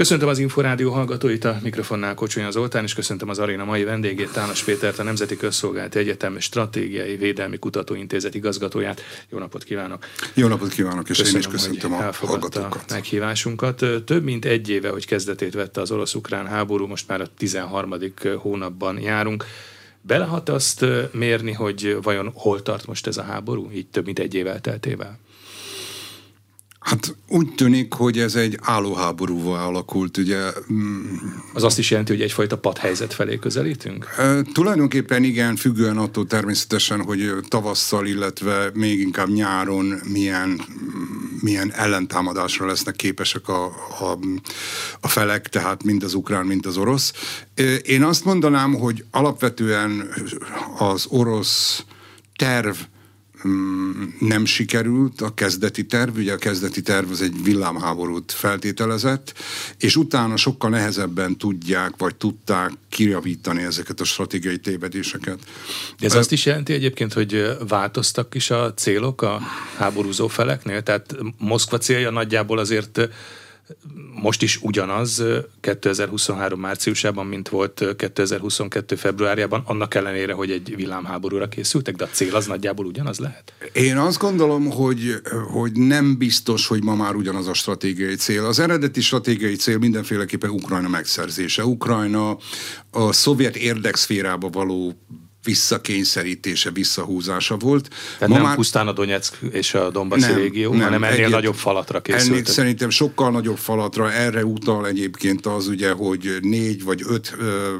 Köszöntöm az Inforádió hallgatóit, a mikrofonnál Kocsonya Zoltán, és köszöntöm az aréna mai vendégét, Tános Pétert, a Nemzeti Közszolgálati Egyetem Stratégiai Védelmi Kutatóintézet igazgatóját. Jó napot kívánok! Jó napot kívánok, és köszönöm, én is köszöntöm a hallgatókat. A meghívásunkat. Több mint egy éve, hogy kezdetét vette az orosz-ukrán háború, most már a 13. hónapban járunk. Belehat azt mérni, hogy vajon hol tart most ez a háború, így több mint egy év elteltével? Hát úgy tűnik, hogy ez egy állóháborúval alakult, ugye. Mm. Az azt is jelenti, hogy egyfajta padhelyzet felé közelítünk? E, tulajdonképpen igen, függően attól természetesen, hogy tavasszal, illetve még inkább nyáron milyen, milyen ellentámadásra lesznek képesek a, a, a felek, tehát mind az ukrán, mind az orosz. Én azt mondanám, hogy alapvetően az orosz terv, nem sikerült a kezdeti terv, ugye a kezdeti terv az egy villámháborút feltételezett, és utána sokkal nehezebben tudják, vagy tudták kirjavítani ezeket a stratégiai tévedéseket. De ez azt is jelenti egyébként, hogy változtak is a célok a háborúzó feleknél? Tehát Moszkva célja nagyjából azért most is ugyanaz 2023 márciusában, mint volt 2022 februárjában, annak ellenére, hogy egy villámháborúra készültek, de a cél az nagyjából ugyanaz lehet? Én azt gondolom, hogy, hogy nem biztos, hogy ma már ugyanaz a stratégiai cél. Az eredeti stratégiai cél mindenféleképpen Ukrajna megszerzése. Ukrajna a szovjet érdekszférába való visszakényszerítése, visszahúzása volt. Tehát Ma nem már... pusztán a Donetsk és a Donbass nem, régió, nem, hanem ennél egyet, nagyobb falatra készültek. Ennél szerintem sokkal nagyobb falatra, erre utal egyébként az ugye, hogy négy vagy öt ö,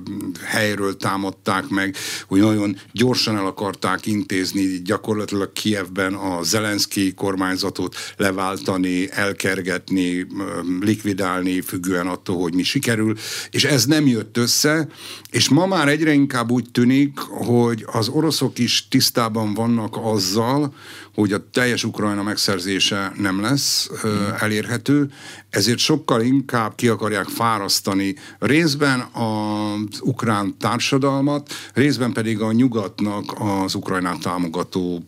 helyről támadták meg, hogy nagyon gyorsan el akarták intézni gyakorlatilag Kievben a Zelenszky kormányzatot leváltani, elkergetni, likvidálni, függően attól, hogy mi sikerül, és ez nem jött össze, és ma már egyre inkább úgy tűnik, hogy az oroszok is tisztában vannak azzal, hogy a teljes Ukrajna megszerzése nem lesz elérhető, ezért sokkal inkább ki akarják fárasztani részben az ukrán társadalmat, részben pedig a nyugatnak az Ukrajnát támogató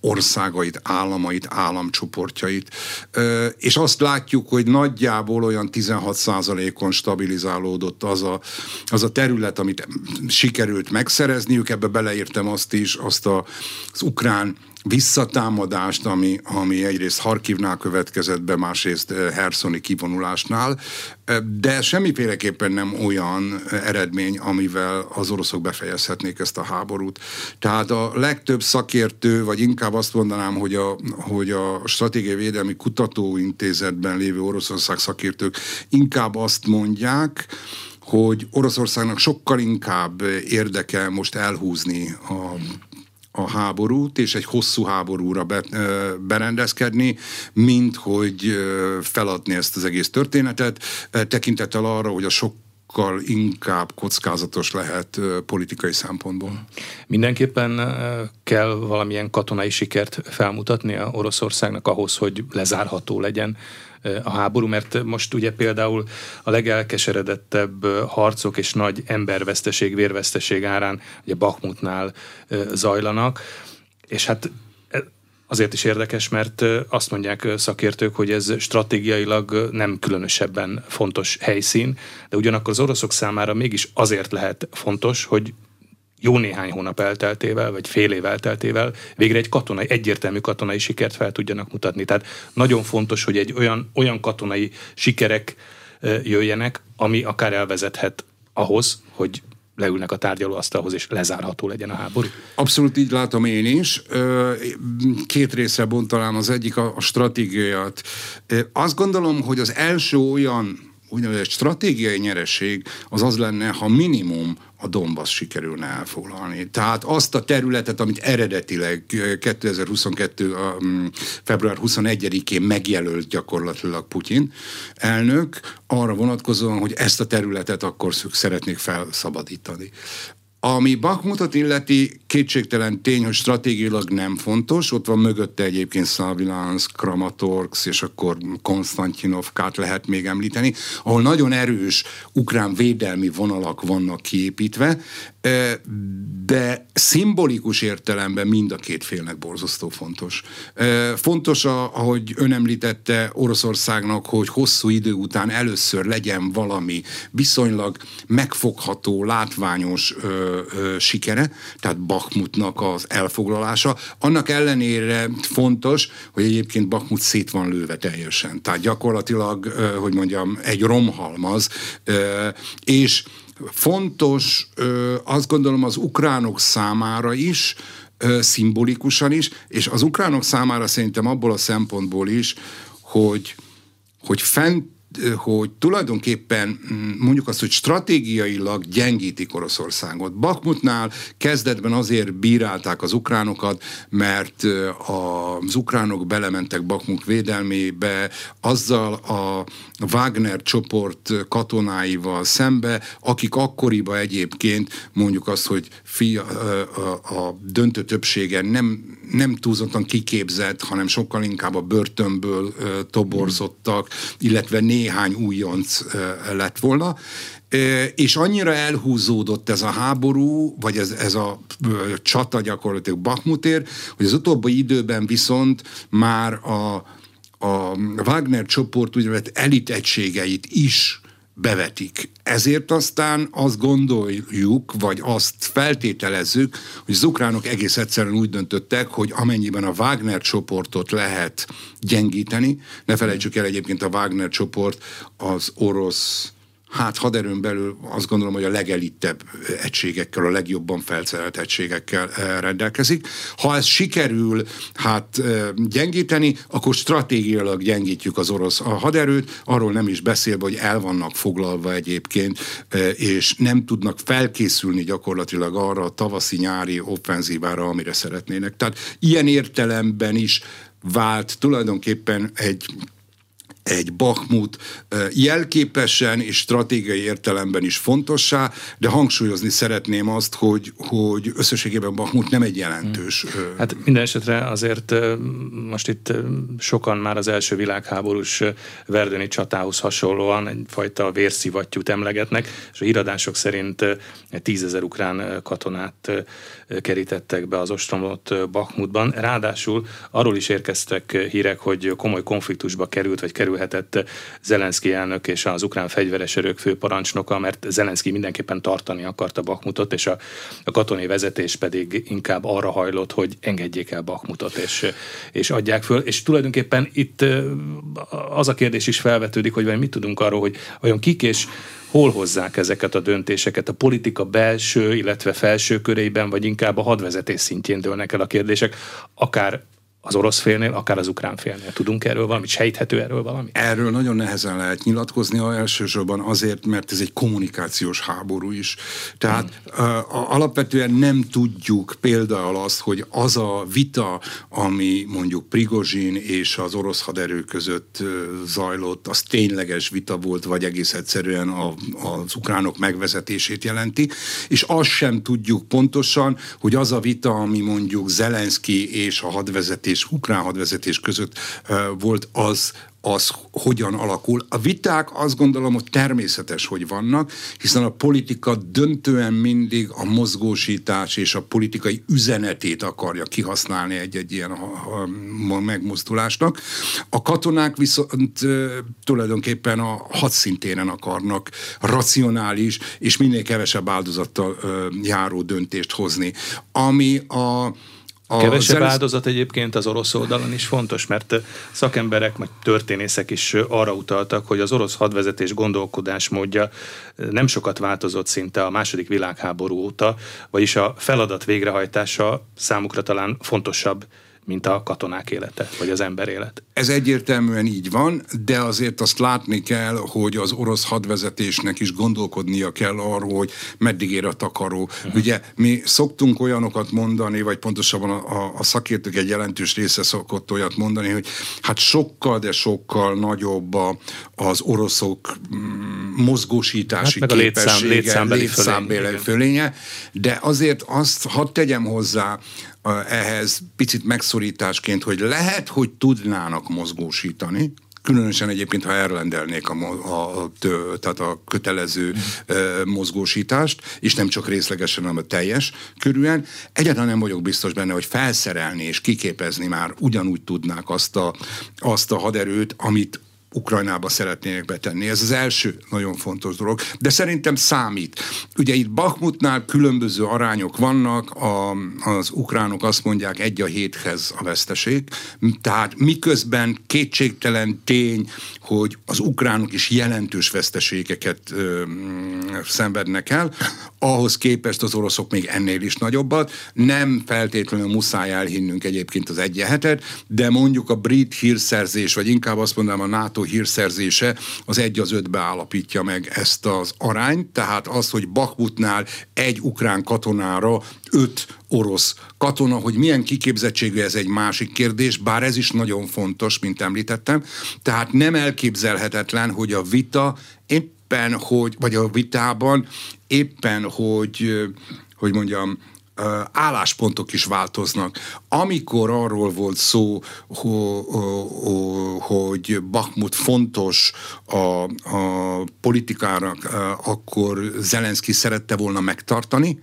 országait, államait, államcsoportjait, és azt látjuk, hogy nagyjából olyan 16%-on stabilizálódott az a, az a terület, amit sikerült megszerezniük, ebbe beleértem azt is, azt a, az ukrán visszatámadást, ami, ami egyrészt Harkivnál következett be, másrészt eh, Herszoni kivonulásnál, eh, de semmiféleképpen nem olyan eredmény, amivel az oroszok befejezhetnék ezt a háborút. Tehát a legtöbb szakértő, vagy inkább azt mondanám, hogy a, hogy a Stratégiai Védelmi Kutatóintézetben lévő Oroszország szakértők inkább azt mondják, hogy Oroszországnak sokkal inkább érdeke most elhúzni a a háborút, és egy hosszú háborúra be, berendezkedni, mint hogy feladni ezt az egész történetet, tekintettel arra, hogy a sok sokkal inkább kockázatos lehet politikai szempontból. Mindenképpen kell valamilyen katonai sikert felmutatni a Oroszországnak ahhoz, hogy lezárható legyen a háború, mert most ugye például a legelkeseredettebb harcok és nagy emberveszteség, vérveszteség árán ugye Bakhmutnál zajlanak, és hát azért is érdekes, mert azt mondják szakértők, hogy ez stratégiailag nem különösebben fontos helyszín, de ugyanakkor az oroszok számára mégis azért lehet fontos, hogy jó néhány hónap elteltével, vagy fél év elteltével végre egy katonai, egyértelmű katonai sikert fel tudjanak mutatni. Tehát nagyon fontos, hogy egy olyan, olyan katonai sikerek jöjjenek, ami akár elvezethet ahhoz, hogy leülnek a tárgyalóasztalhoz, és lezárható legyen a háború? Abszolút így látom én is. Két részre bontanám az egyik a stratégiát. Azt gondolom, hogy az első olyan úgynevezett stratégiai nyereség az az lenne, ha minimum a Donbass sikerülne elfoglalni. Tehát azt a területet, amit eredetileg 2022. Mm, február 21-én megjelölt gyakorlatilag Putyin elnök, arra vonatkozóan, hogy ezt a területet akkor szeretnék felszabadítani. Ami Bakhmutot illeti, kétségtelen tény, hogy stratégiailag nem fontos, ott van mögötte egyébként Szavilánsz, Kramatorsk, és akkor Konstantinovkát lehet még említeni, ahol nagyon erős ukrán védelmi vonalak vannak kiépítve, de szimbolikus értelemben mind a két félnek borzasztó fontos. Fontos, ahogy ön említette Oroszországnak, hogy hosszú idő után először legyen valami viszonylag megfogható, látványos ö, ö, sikere, tehát Bakhmutnak az elfoglalása. Annak ellenére fontos, hogy egyébként Bakhmut szét van lőve teljesen. Tehát gyakorlatilag, ö, hogy mondjam, egy romhalmaz, ö, és fontos, azt gondolom az ukránok számára is, szimbolikusan is, és az ukránok számára szerintem abból a szempontból is, hogy, hogy fent hogy tulajdonképpen mm, mondjuk azt, hogy stratégiailag gyengítik Oroszországot. Bakmutnál kezdetben azért bírálták az ukránokat, mert az ukránok belementek Bakmut védelmébe azzal a Wagner csoport katonáival szembe, akik akkoriban egyébként mondjuk azt, hogy fia, a, a döntő többsége nem, nem túlzottan kiképzett, hanem sokkal inkább a börtönből toborzottak, illetve néhány újonc lett volna. És annyira elhúzódott ez a háború, vagy ez, ez a csata gyakorlatilag Bakmutér, hogy az utóbbi időben viszont már a, a Wagner csoport úgynevezett elit egységeit is bevetik. Ezért aztán azt gondoljuk, vagy azt feltételezzük, hogy az ukránok egész egyszerűen úgy döntöttek, hogy amennyiben a Wagner csoportot lehet gyengíteni, ne felejtsük el egyébként a Wagner csoport az orosz hát haderőn belül azt gondolom, hogy a legelittebb egységekkel, a legjobban felszerelt egységekkel eh, rendelkezik. Ha ez sikerül hát eh, gyengíteni, akkor stratégiailag gyengítjük az orosz a haderőt, arról nem is beszélve, hogy el vannak foglalva egyébként, eh, és nem tudnak felkészülni gyakorlatilag arra a tavaszi-nyári offenzívára, amire szeretnének. Tehát ilyen értelemben is vált tulajdonképpen egy egy Bakhmut jelképesen és stratégiai értelemben is fontossá, de hangsúlyozni szeretném azt, hogy, hogy összességében Bakhmut nem egy jelentős. Hát minden esetre azért most itt sokan már az első világháborús verdöni csatához hasonlóan egyfajta vérszivattyút emlegetnek, és a híradások szerint tízezer ukrán katonát kerítettek be az ostromlott Bakhmutban. Ráadásul arról is érkeztek hírek, hogy komoly konfliktusba került, vagy került kerülhetett Zelenszky elnök és az ukrán fegyveres erők főparancsnoka, mert Zelenszky mindenképpen tartani akarta Bakmutot, és a, a katonai vezetés pedig inkább arra hajlott, hogy engedjék el Bakmutot, és, és adják föl. És tulajdonképpen itt az a kérdés is felvetődik, hogy mit tudunk arról, hogy vajon kik és hol hozzák ezeket a döntéseket? A politika belső, illetve felső körében, vagy inkább a hadvezetés szintjén dőlnek el a kérdések, akár az orosz félnél, akár az ukrán félnél. Tudunk erről valamit? Sejthető erről valami? Erről nagyon nehezen lehet nyilatkozni, elsősorban azért, mert ez egy kommunikációs háború is. Tehát hmm. uh, alapvetően nem tudjuk például azt, hogy az a vita, ami mondjuk Prigozsin és az orosz haderő között zajlott, az tényleges vita volt, vagy egész egyszerűen a, az ukránok megvezetését jelenti, és azt sem tudjuk pontosan, hogy az a vita, ami mondjuk Zelenszky és a hadvezetés és ukrán hadvezetés között volt az, az hogyan alakul. A viták azt gondolom, hogy természetes, hogy vannak, hiszen a politika döntően mindig a mozgósítás és a politikai üzenetét akarja kihasználni egy-egy ilyen megmozdulásnak. A katonák viszont tulajdonképpen a hadszintéren akarnak racionális és minél kevesebb áldozattal járó döntést hozni. Ami a a Kevesebb zensz... áldozat egyébként az orosz oldalon is fontos, mert szakemberek, meg történészek is arra utaltak, hogy az orosz hadvezetés gondolkodásmódja nem sokat változott szinte a második világháború óta, vagyis a feladat végrehajtása számukra talán fontosabb, mint a katonák élete, vagy az ember élet. Ez egyértelműen így van, de azért azt látni kell, hogy az orosz hadvezetésnek is gondolkodnia kell arról, hogy meddig ér a takaró. Uh-huh. Ugye mi szoktunk olyanokat mondani, vagy pontosabban a, a, a szakértők egy jelentős része szokott olyat mondani, hogy hát sokkal, de sokkal nagyobb a, az oroszok mm, mozgósítási hát képessége, létszám, létszámbeli, létszámbeli fölénye, de azért azt hadd tegyem hozzá, ehhez picit megszorításként, hogy lehet, hogy tudnának mozgósítani, különösen egyébként, ha elrendelnék a, a, a, tehát a kötelező mozgósítást, és nem csak részlegesen, hanem a teljes körülön. Egyáltalán nem vagyok biztos benne, hogy felszerelni és kiképezni már ugyanúgy tudnák azt a, azt a haderőt, amit Ukrajnába szeretnének betenni. Ez az első nagyon fontos dolog, de szerintem számít. Ugye itt Bakhmutnál különböző arányok vannak, a, az ukránok azt mondják egy a héthez a veszteség, tehát miközben kétségtelen tény, hogy az ukránok is jelentős veszteségeket ö, szenvednek el, ahhoz képest az oroszok még ennél is nagyobbat. Nem feltétlenül muszáj elhinnünk egyébként az egyenhetet, de mondjuk a brit hírszerzés, vagy inkább azt mondanám a NATO hírszerzése az egy az ötbe állapítja meg ezt az arányt, tehát az, hogy Bakhmutnál egy ukrán katonára öt orosz katona, hogy milyen kiképzettségű ez egy másik kérdés, bár ez is nagyon fontos, mint említettem. Tehát nem elképzelhetetlen, hogy a vita éppen, hogy, vagy a vitában éppen, hogy, hogy mondjam, álláspontok is változnak. Amikor arról volt szó, hogy Bakmut fontos a, a politikának, akkor Zelenszky szerette volna megtartani,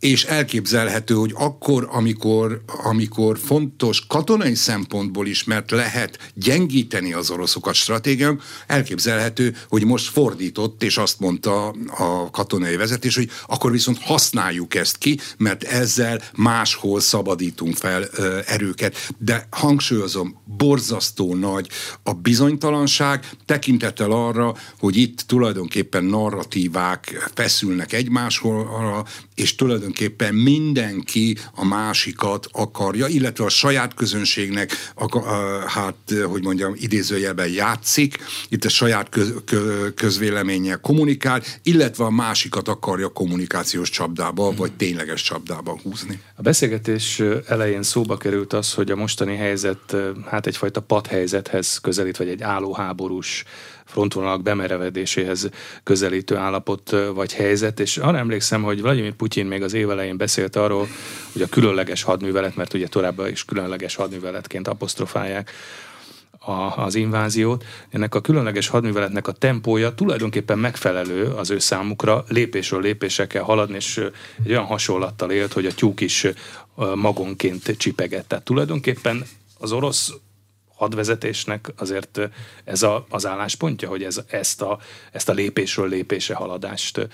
és elképzelhető, hogy akkor, amikor, amikor fontos katonai szempontból is, mert lehet gyengíteni az oroszokat stratégián, elképzelhető, hogy most fordított, és azt mondta a katonai vezetés, hogy akkor viszont használjuk ezt ki, mert ezzel máshol szabadítunk fel ö, erőket. De hangsúlyozom, borzasztó nagy a bizonytalanság, tekintettel arra, hogy itt tulajdonképpen narratívák feszülnek egymásról, és tulajdonképpen mindenki a másikat akarja, illetve a saját közönségnek, a, a, hát, hogy mondjam, idézőjelben játszik, itt a saját köz, kö, közvéleménnyel kommunikál, illetve a másikat akarja kommunikációs csapdába, hmm. vagy tényleges csapdába húzni. A beszélgetés elején szóba került az, hogy a mostani helyzet hát egyfajta padhelyzethez közelít, vagy egy állóháborús frontvonalak bemerevedéséhez közelítő állapot vagy helyzet, és arra emlékszem, hogy Vladimir Putyin még az évelején beszélt arról, hogy a különleges hadművelet, mert ugye továbbá is különleges hadműveletként apostrofálják, a, az inváziót. Ennek a különleges hadműveletnek a tempója tulajdonképpen megfelelő az ő számukra, lépésről lépésre kell haladni, és egy olyan hasonlattal élt, hogy a tyúk is magonként csipegett. Tehát tulajdonképpen az orosz hadvezetésnek azért ez a, az álláspontja, hogy ez, ezt, a, ezt a lépésről lépésre haladást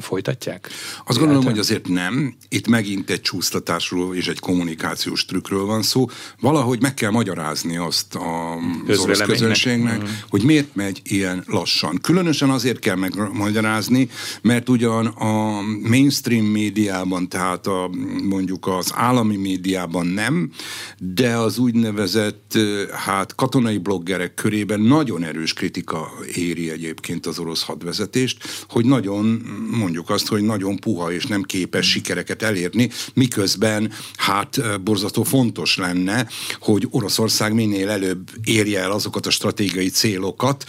folytatják? Azt gondolom, hogy azért nem. Itt megint egy csúsztatásról és egy kommunikációs trükkről van szó. Valahogy meg kell magyarázni azt a orosz közönségnek, mm. hogy miért megy ilyen lassan. Különösen azért kell megmagyarázni, mert ugyan a mainstream médiában, tehát a, mondjuk az állami médiában nem, de az úgynevezett hát katonai bloggerek körében nagyon erős kritika éri egyébként az orosz hadvezetést, hogy nagyon, mondjuk azt, hogy nagyon puha és nem képes sikereket elérni, miközben hát borzató fontos lenne, hogy Oroszország minél előbb érje el azokat a stratégiai célokat,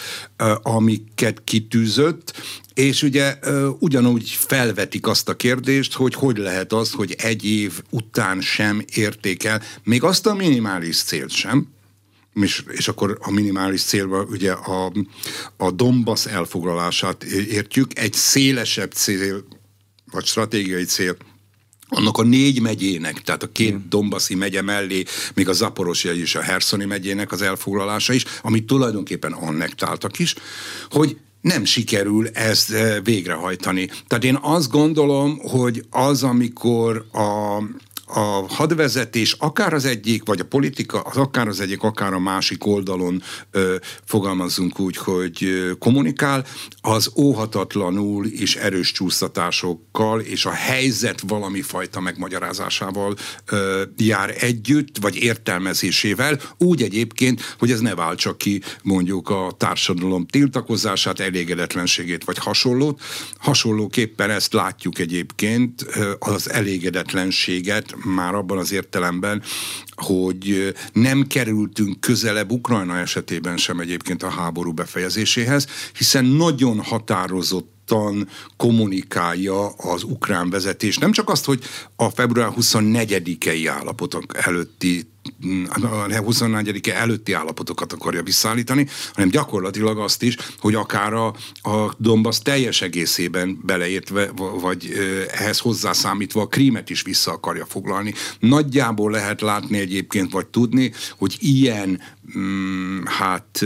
amiket kitűzött, és ugye ugyanúgy felvetik azt a kérdést, hogy hogy lehet az, hogy egy év után sem érték el még azt a minimális célt sem, és, és akkor a minimális célba ugye a, a Donbass elfoglalását értjük, egy szélesebb cél, vagy stratégiai cél, annak a négy megyének, tehát a két hmm. Dombaszi megye mellé, még a Zaporosia és a Herszoni megyének az elfoglalása is, amit tulajdonképpen annektáltak is, hogy nem sikerül ezt eh, végrehajtani. Tehát én azt gondolom, hogy az, amikor a, a hadvezetés akár az egyik, vagy a politika, az akár az egyik, akár a másik oldalon ö, fogalmazzunk úgy, hogy kommunikál, az óhatatlanul és erős csúsztatásokkal és a helyzet valami fajta megmagyarázásával ö, jár együtt, vagy értelmezésével, úgy egyébként, hogy ez ne váltsa ki mondjuk a társadalom tiltakozását, elégedetlenségét, vagy hasonlót. Hasonlóképpen ezt látjuk egyébként az elégedetlenséget már abban az értelemben, hogy nem kerültünk közelebb Ukrajna esetében sem egyébként a háború befejezéséhez, hiszen nagyon határozott nyugodtan kommunikálja az ukrán vezetés. Nem csak azt, hogy a február 24-i állapotok előtti a 24 előtti állapotokat akarja visszaállítani, hanem gyakorlatilag azt is, hogy akár a, a Donbass teljes egészében beleértve, vagy ehhez hozzászámítva a krímet is vissza akarja foglalni. Nagyjából lehet látni egyébként, vagy tudni, hogy ilyen, mm, hát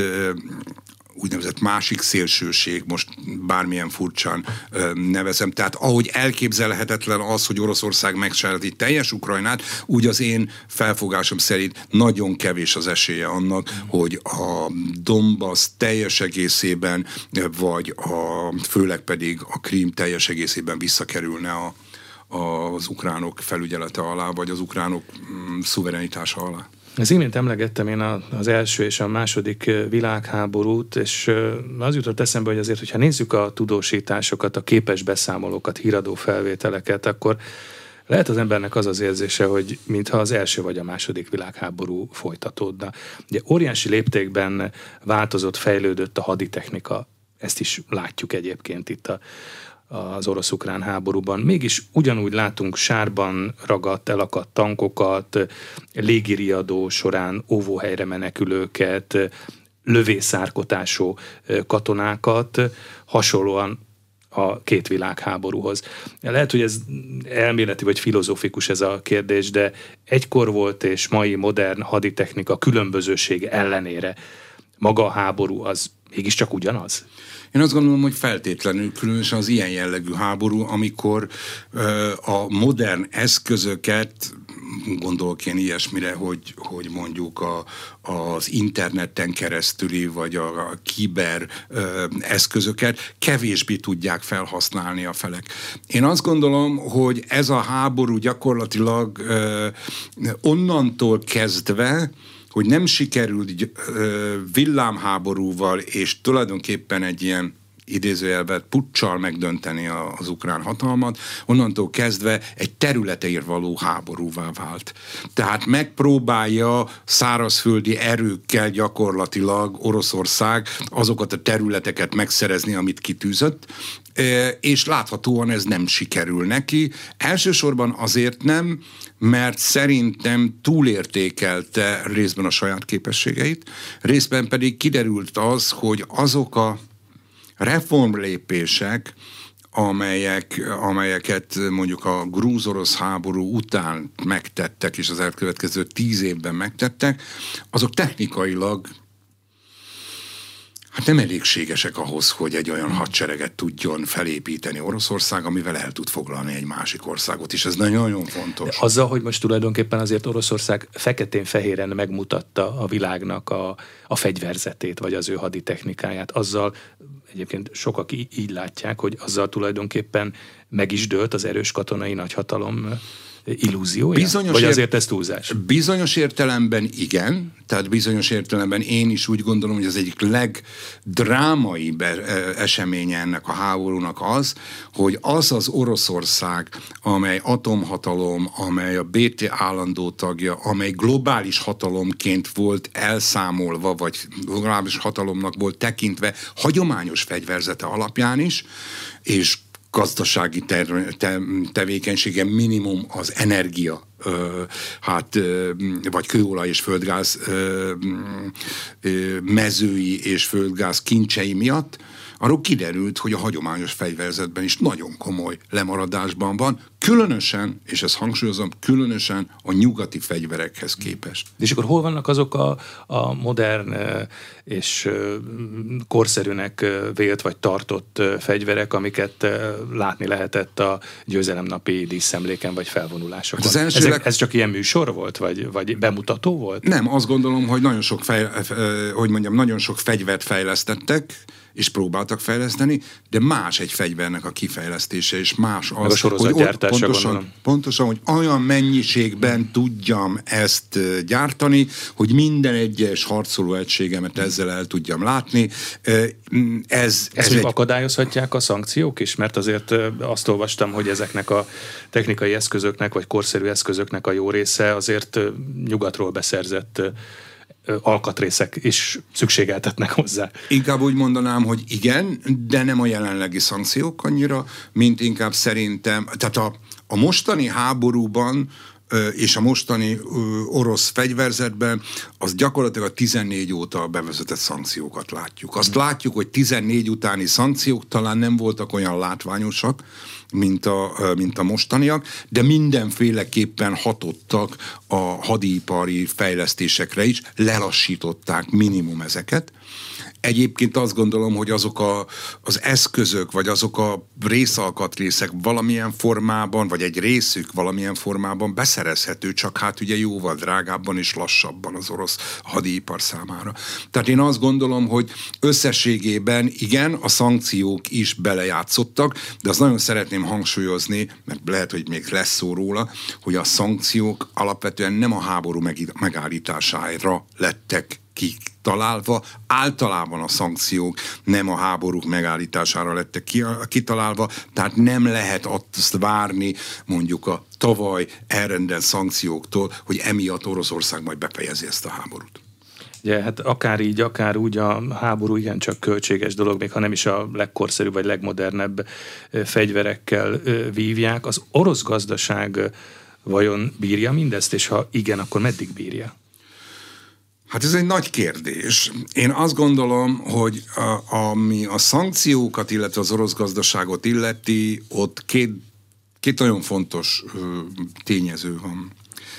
úgynevezett másik szélsőség, most bármilyen furcsán nevezem. Tehát ahogy elképzelhetetlen az, hogy Oroszország megsállíti teljes Ukrajnát, úgy az én felfogásom szerint nagyon kevés az esélye annak, hogy a Donbass teljes egészében, vagy a, főleg pedig a Krím teljes egészében visszakerülne a, az ukránok felügyelete alá, vagy az ukránok mm, szuverenitása alá. Az imént emlegettem én az első és a második világháborút, és az jutott eszembe, hogy azért, hogyha nézzük a tudósításokat, a képes beszámolókat, híradó felvételeket, akkor lehet az embernek az az érzése, hogy mintha az első vagy a második világháború folytatódna. Ugye óriási léptékben változott, fejlődött a haditechnika, ezt is látjuk egyébként itt a, az orosz-ukrán háborúban. Mégis ugyanúgy látunk sárban ragadt, elakadt tankokat, légiriadó során óvóhelyre menekülőket, lövészárkotású katonákat, hasonlóan a két világháborúhoz. Lehet, hogy ez elméleti vagy filozófikus ez a kérdés, de egykor volt és mai modern haditechnika különbözősége ellenére maga a háború az mégiscsak ugyanaz? Én azt gondolom, hogy feltétlenül különösen az ilyen jellegű háború, amikor ö, a modern eszközöket gondolok én ilyesmire, hogy, hogy mondjuk a, az interneten keresztüli, vagy a, a kiber ö, eszközöket kevésbé tudják felhasználni a felek. Én azt gondolom, hogy ez a háború gyakorlatilag ö, onnantól kezdve, hogy nem sikerült villámháborúval és tulajdonképpen egy ilyen idézőjelben puccsal megdönteni az ukrán hatalmat, onnantól kezdve egy területeért való háborúvá vált. Tehát megpróbálja szárazföldi erőkkel gyakorlatilag Oroszország azokat a területeket megszerezni, amit kitűzött, és láthatóan ez nem sikerül neki. Elsősorban azért nem, mert szerintem túlértékelte részben a saját képességeit, részben pedig kiderült az, hogy azok a reformlépések, amelyek, amelyeket mondjuk a grúz-orosz háború után megtettek, és az elkövetkező tíz évben megtettek, azok technikailag hát nem elégségesek ahhoz, hogy egy olyan hadsereget tudjon felépíteni Oroszország, amivel el tud foglalni egy másik országot, és ez nagyon-nagyon fontos. De azzal, hogy most tulajdonképpen azért Oroszország feketén-fehéren megmutatta a világnak a, a fegyverzetét, vagy az ő haditechnikáját, azzal egyébként sokak így látják, hogy azzal tulajdonképpen meg is dőlt az erős katonai nagyhatalom illúziója? Bizonyos Vagy azért ez túlzás? Bizonyos értelemben igen, tehát bizonyos értelemben én is úgy gondolom, hogy az egyik legdrámaibb e, eseménye ennek a háborúnak az, hogy az az Oroszország, amely atomhatalom, amely a BT állandó tagja, amely globális hatalomként volt elszámolva, vagy globális hatalomnak volt tekintve hagyományos fegyverzete alapján is, és gazdasági ter- te- tevékenysége minimum az energia, ö, hát, ö, vagy kőolaj és földgáz ö, mezői és földgáz kincsei miatt, arról kiderült, hogy a hagyományos fegyverzetben is nagyon komoly lemaradásban van, különösen, és ezt hangsúlyozom, különösen a nyugati fegyverekhez képest. És akkor hol vannak azok a, a modern és korszerűnek vélt vagy tartott fegyverek, amiket látni lehetett a győzelemnapi díszemléken vagy felvonulásokon? Hát az első Ezek, leg... Ez csak ilyen műsor volt, vagy, vagy bemutató volt? Nem, azt gondolom, hogy nagyon sok, fej, hogy mondjam, nagyon sok fegyvert fejlesztettek, és próbáltak fejleszteni, de más egy fegyvernek a kifejlesztése, és más az, a hogy pontosan, pontosan, hogy olyan mennyiségben tudjam ezt gyártani, hogy minden egyes harcoló egységemet ezzel el tudjam látni. Ez, ez Ezt egy... akadályozhatják a szankciók is? Mert azért azt olvastam, hogy ezeknek a technikai eszközöknek, vagy korszerű eszközöknek a jó része azért nyugatról beszerzett alkatrészek is szükségeltetnek hozzá. Inkább úgy mondanám, hogy igen, de nem a jelenlegi szankciók annyira, mint inkább szerintem, tehát a, a mostani háborúban és a mostani orosz fegyverzetben, az gyakorlatilag a 14 óta bevezetett szankciókat látjuk. Azt látjuk, hogy 14 utáni szankciók talán nem voltak olyan látványosak, mint a, mint a mostaniak, de mindenféleképpen hatottak a hadipari fejlesztésekre is, lelassították minimum ezeket, Egyébként azt gondolom, hogy azok a, az eszközök, vagy azok a részalkatrészek valamilyen formában, vagy egy részük valamilyen formában beszerezhető, csak hát ugye jóval drágábban és lassabban az orosz hadipar számára. Tehát én azt gondolom, hogy összességében igen, a szankciók is belejátszottak, de azt nagyon szeretném hangsúlyozni, mert lehet, hogy még lesz szó róla, hogy a szankciók alapvetően nem a háború megállítására lettek kitalálva. Általában a szankciók nem a háborúk megállítására lettek kitalálva, tehát nem lehet azt várni mondjuk a tavaly elrendelt szankcióktól, hogy emiatt Oroszország majd befejezi ezt a háborút. Ugye, hát akár így, akár úgy a háború igencsak költséges dolog, még ha nem is a legkorszerűbb vagy legmodernebb fegyverekkel vívják. Az orosz gazdaság vajon bírja mindezt, és ha igen, akkor meddig bírja? Hát ez egy nagy kérdés. Én azt gondolom, hogy a, ami a szankciókat, illetve az orosz gazdaságot illeti, ott két, két nagyon fontos ö, tényező van.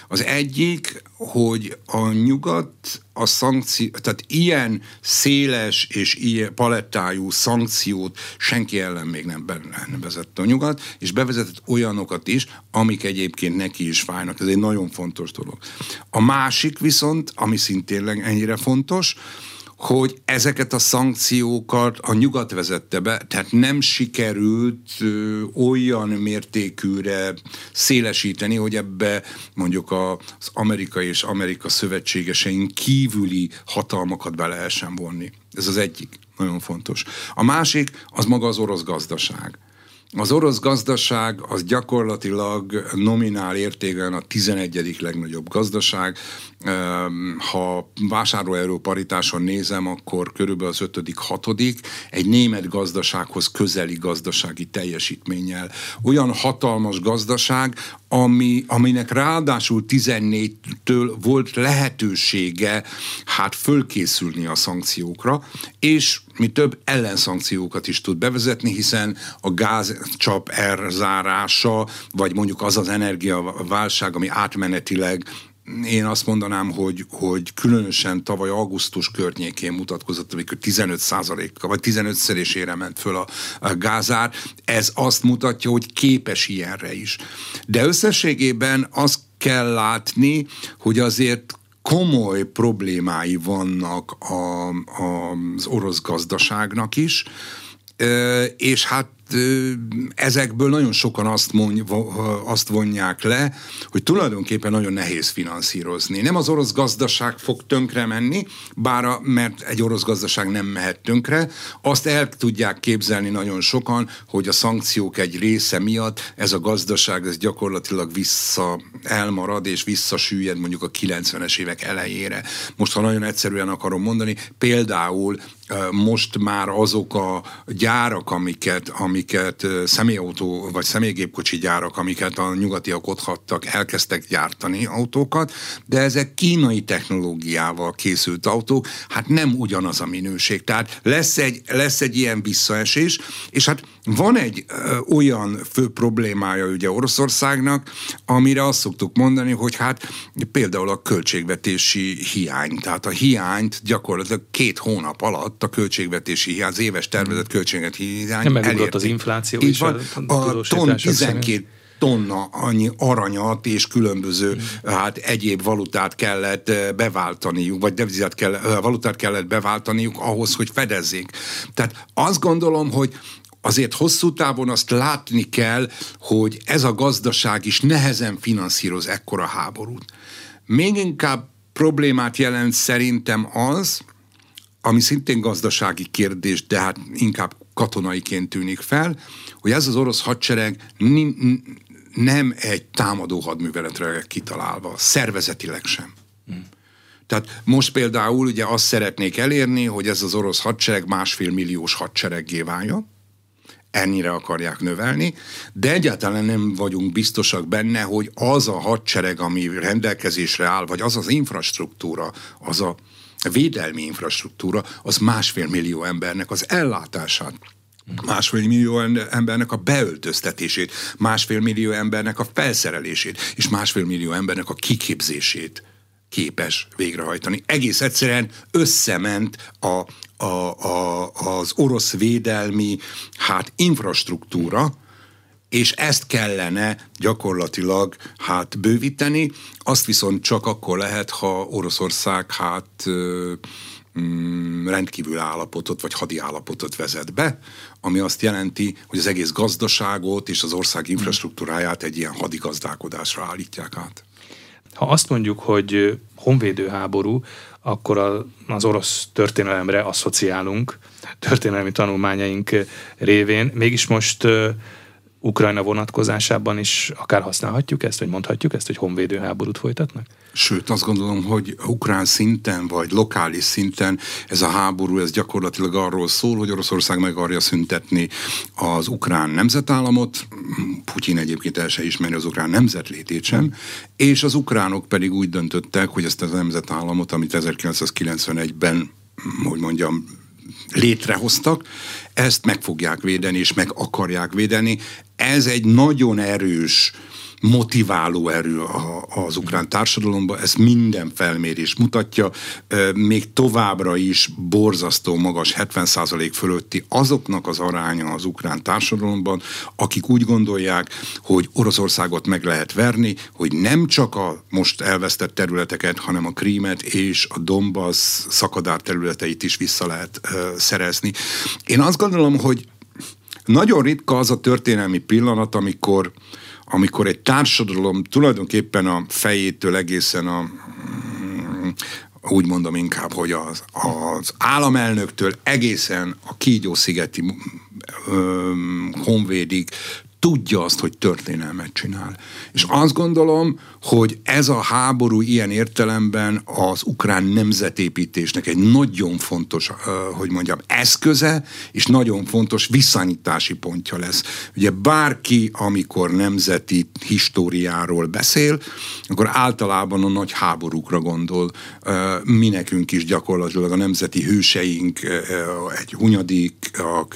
Az egyik, hogy a nyugat a szankció, tehát ilyen széles és ilyen palettájú szankciót senki ellen még nem bevezette a nyugat, és bevezetett olyanokat is, amik egyébként neki is fájnak. Ez egy nagyon fontos dolog. A másik viszont, ami szintén ennyire fontos, hogy ezeket a szankciókat a nyugat vezette be, tehát nem sikerült ö, olyan mértékűre szélesíteni, hogy ebbe mondjuk az Amerika és Amerika szövetségesein kívüli hatalmakat be lehessen vonni. Ez az egyik, nagyon fontos. A másik, az maga az orosz gazdaság. Az orosz gazdaság az gyakorlatilag nominál értéken a 11. legnagyobb gazdaság. Ha vásárlóerő paritáson nézem, akkor körülbelül az 5 hatodik egy német gazdasághoz közeli gazdasági teljesítménnyel. Olyan hatalmas gazdaság, ami, aminek ráadásul 14-től volt lehetősége hát fölkészülni a szankciókra, és mi több ellenszankciókat is tud bevezetni, hiszen a gázcsap elzárása, vagy mondjuk az az energiaválság, ami átmenetileg én azt mondanám, hogy, hogy különösen tavaly augusztus környékén mutatkozott, amikor 15 kal vagy 15 szerésére ment föl a, a gázár. Ez azt mutatja, hogy képes ilyenre is. De összességében azt kell látni, hogy azért komoly problémái vannak a, a, az orosz gazdaságnak is, és hát ezekből nagyon sokan azt, mondj, azt vonják le, hogy tulajdonképpen nagyon nehéz finanszírozni. Nem az orosz gazdaság fog tönkre menni, bár a, mert egy orosz gazdaság nem mehet tönkre, azt el tudják képzelni nagyon sokan, hogy a szankciók egy része miatt ez a gazdaság ez gyakorlatilag vissza elmarad és visszasüllyed mondjuk a 90-es évek elejére. Most, ha nagyon egyszerűen akarom mondani, például most már azok a gyárak, amiket, amiket személyautó vagy személygépkocsi gyárak, amiket a nyugatiak otthattak, elkezdtek gyártani autókat, de ezek kínai technológiával készült autók, hát nem ugyanaz a minőség. Tehát lesz egy, lesz egy ilyen visszaesés, és hát van egy ö, olyan fő problémája ugye Oroszországnak, amire azt szoktuk mondani, hogy hát például a költségvetési hiány. Tehát a hiányt gyakorlatilag két hónap alatt a költségvetési hiány, az éves tervezett költségvetési hiány Nem elugrott az infláció is. Van, a, a ton 12, tonna annyi aranyat és különböző hát egyéb valutát kellett beváltaniuk, vagy devizát kell, valutát kellett beváltaniuk ahhoz, hogy fedezzék. Tehát azt gondolom, hogy azért hosszú távon azt látni kell, hogy ez a gazdaság is nehezen finanszíroz ekkora háborút. Még inkább problémát jelent szerintem az, ami szintén gazdasági kérdés, de hát inkább katonaiként tűnik fel, hogy ez az orosz hadsereg nem egy támadó hadműveletre kitalálva, szervezetileg sem. Hmm. Tehát most például ugye azt szeretnék elérni, hogy ez az orosz hadsereg másfél milliós hadsereggé váljon, ennyire akarják növelni, de egyáltalán nem vagyunk biztosak benne, hogy az a hadsereg, ami rendelkezésre áll, vagy az az infrastruktúra, az a védelmi infrastruktúra, az másfél millió embernek az ellátását másfél millió embernek a beöltöztetését, másfél millió embernek a felszerelését, és másfél millió embernek a kiképzését képes végrehajtani. Egész egyszerűen összement a, a, a, az orosz védelmi hát infrastruktúra, és ezt kellene gyakorlatilag hát bővíteni, azt viszont csak akkor lehet, ha Oroszország hát mm, rendkívül állapotot vagy hadi állapotot vezet be, ami azt jelenti, hogy az egész gazdaságot és az ország infrastruktúráját egy ilyen hadigazdálkodásra állítják át. Ha azt mondjuk, hogy honvédő háború, akkor az orosz történelemre asszociálunk, történelmi tanulmányaink révén. Mégis most Ukrajna vonatkozásában is akár használhatjuk ezt, vagy mondhatjuk ezt, hogy honvédő háborút folytatnak? Sőt, azt gondolom, hogy ukrán szinten, vagy lokális szinten ez a háború, ez gyakorlatilag arról szól, hogy Oroszország meg akarja szüntetni az ukrán nemzetállamot, Putyin egyébként el se ismeri az ukrán nemzetlétét sem, és az ukránok pedig úgy döntöttek, hogy ezt a nemzetállamot, amit 1991-ben, hogy mondjam, létrehoztak, ezt meg fogják védeni, és meg akarják védeni. Ez egy nagyon erős motiváló erő az ukrán társadalomban, ez minden felmérés mutatja, még továbbra is borzasztó magas, 70% fölötti azoknak az aránya az ukrán társadalomban, akik úgy gondolják, hogy Oroszországot meg lehet verni, hogy nem csak a most elvesztett területeket, hanem a Krímet és a Donbass szakadár területeit is vissza lehet szerezni. Én azt gondolom, hogy nagyon ritka az a történelmi pillanat, amikor amikor egy társadalom tulajdonképpen a fejétől egészen a mm, úgy mondom inkább, hogy az, az államelnöktől egészen a Kígyó-szigeti honvédig tudja azt, hogy történelmet csinál. És azt gondolom, hogy ez a háború ilyen értelemben az ukrán nemzetépítésnek egy nagyon fontos, hogy mondjam, eszköze, és nagyon fontos visszanyítási pontja lesz. Ugye bárki, amikor nemzeti históriáról beszél, akkor általában a nagy háborúkra gondol. Mi nekünk is gyakorlatilag a nemzeti hőseink, egy Hunyadik, a,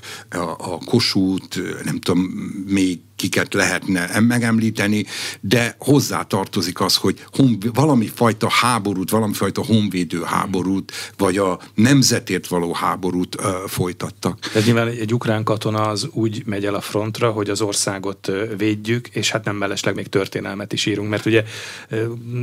a Kossuth, nem tudom, még kiket lehetne megemlíteni, de hozzá tartozik az, hogy hon, valami fajta háborút, valami fajta honvédő háborút, vagy a nemzetért való háborút ö, folytattak. Tehát nyilván egy ukrán katona az úgy megy el a frontra, hogy az országot védjük, és hát nem mellesleg még történelmet is írunk, mert ugye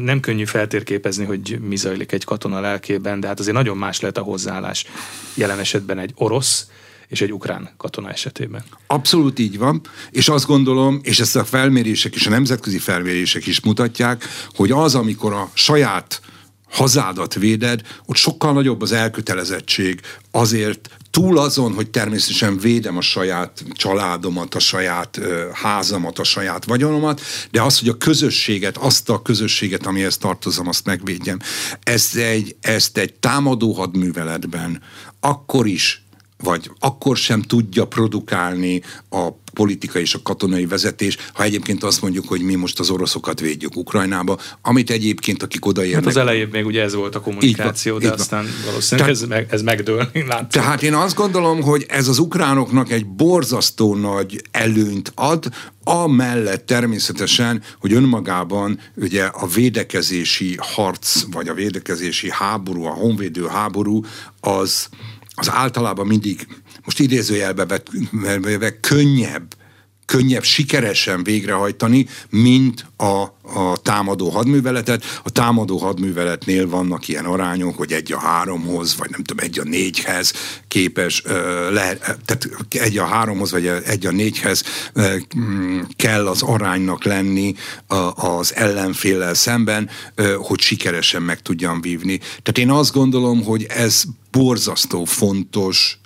nem könnyű feltérképezni, hogy mi zajlik egy katona lelkében, de hát azért nagyon más lehet a hozzáállás jelen esetben egy orosz, és egy ukrán katona esetében. Abszolút így van, és azt gondolom, és ezt a felmérések és a nemzetközi felmérések is mutatják, hogy az, amikor a saját hazádat véded, ott sokkal nagyobb az elkötelezettség azért túl azon, hogy természetesen védem a saját családomat, a saját házamat, a saját vagyonomat, de az, hogy a közösséget, azt a közösséget, amihez tartozom, azt megvédjem. Ezt egy, ezt egy támadó hadműveletben akkor is vagy akkor sem tudja produkálni a politika és a katonai vezetés, ha egyébként azt mondjuk, hogy mi most az oroszokat védjük Ukrajnába, amit egyébként akik odaérnek... Hát az elején még ugye ez volt a kommunikáció, van, de aztán van. valószínűleg Tehát, ez, meg, ez megdőlni látszik. Tehát én azt gondolom, hogy ez az ukránoknak egy borzasztó nagy előnyt ad, amellett természetesen, hogy önmagában ugye a védekezési harc, vagy a védekezési háború, a honvédő háború, az az általában mindig, most idézőjelbe vett, könnyebb, könnyebb sikeresen végrehajtani, mint a, a támadó hadműveletet. A támadó hadműveletnél vannak ilyen arányok, hogy egy a háromhoz, vagy nem tudom, egy a négyhez képes, lehet, tehát egy a háromhoz, vagy egy a négyhez kell az aránynak lenni az ellenféllel szemben, hogy sikeresen meg tudjam vívni. Tehát én azt gondolom, hogy ez borzasztó fontos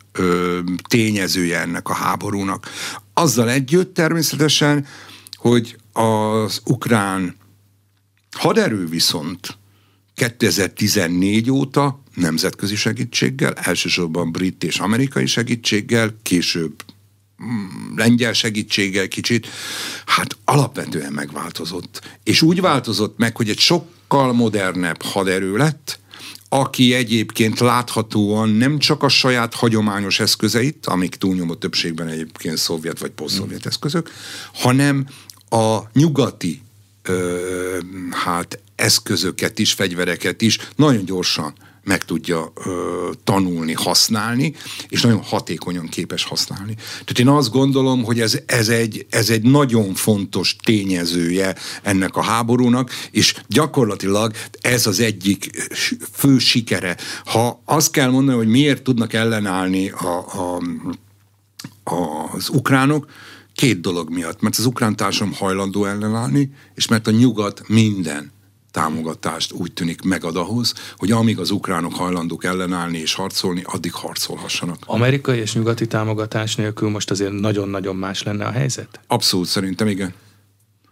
tényezője ennek a háborúnak. Azzal együtt természetesen, hogy az ukrán haderő viszont 2014 óta nemzetközi segítséggel, elsősorban brit és amerikai segítséggel, később mm, lengyel segítséggel kicsit, hát alapvetően megváltozott. És úgy változott meg, hogy egy sokkal modernebb haderő lett, aki egyébként láthatóan nem csak a saját hagyományos eszközeit, amik túlnyomó többségben egyébként szovjet vagy posztszovjet mm. eszközök, hanem a nyugati ö, hát eszközöket is, fegyvereket is nagyon gyorsan meg tudja ö, tanulni, használni, és nagyon hatékonyan képes használni. Tehát én azt gondolom, hogy ez, ez, egy, ez egy nagyon fontos tényezője ennek a háborúnak, és gyakorlatilag ez az egyik fő sikere. Ha azt kell mondani, hogy miért tudnak ellenállni a, a, az ukránok, két dolog miatt. Mert az ukrán társadalom hajlandó ellenállni, és mert a nyugat minden támogatást úgy tűnik megad ahhoz, hogy amíg az ukránok hajlandók ellenállni és harcolni, addig harcolhassanak. Amerikai és nyugati támogatás nélkül most azért nagyon-nagyon más lenne a helyzet? Abszolút szerintem igen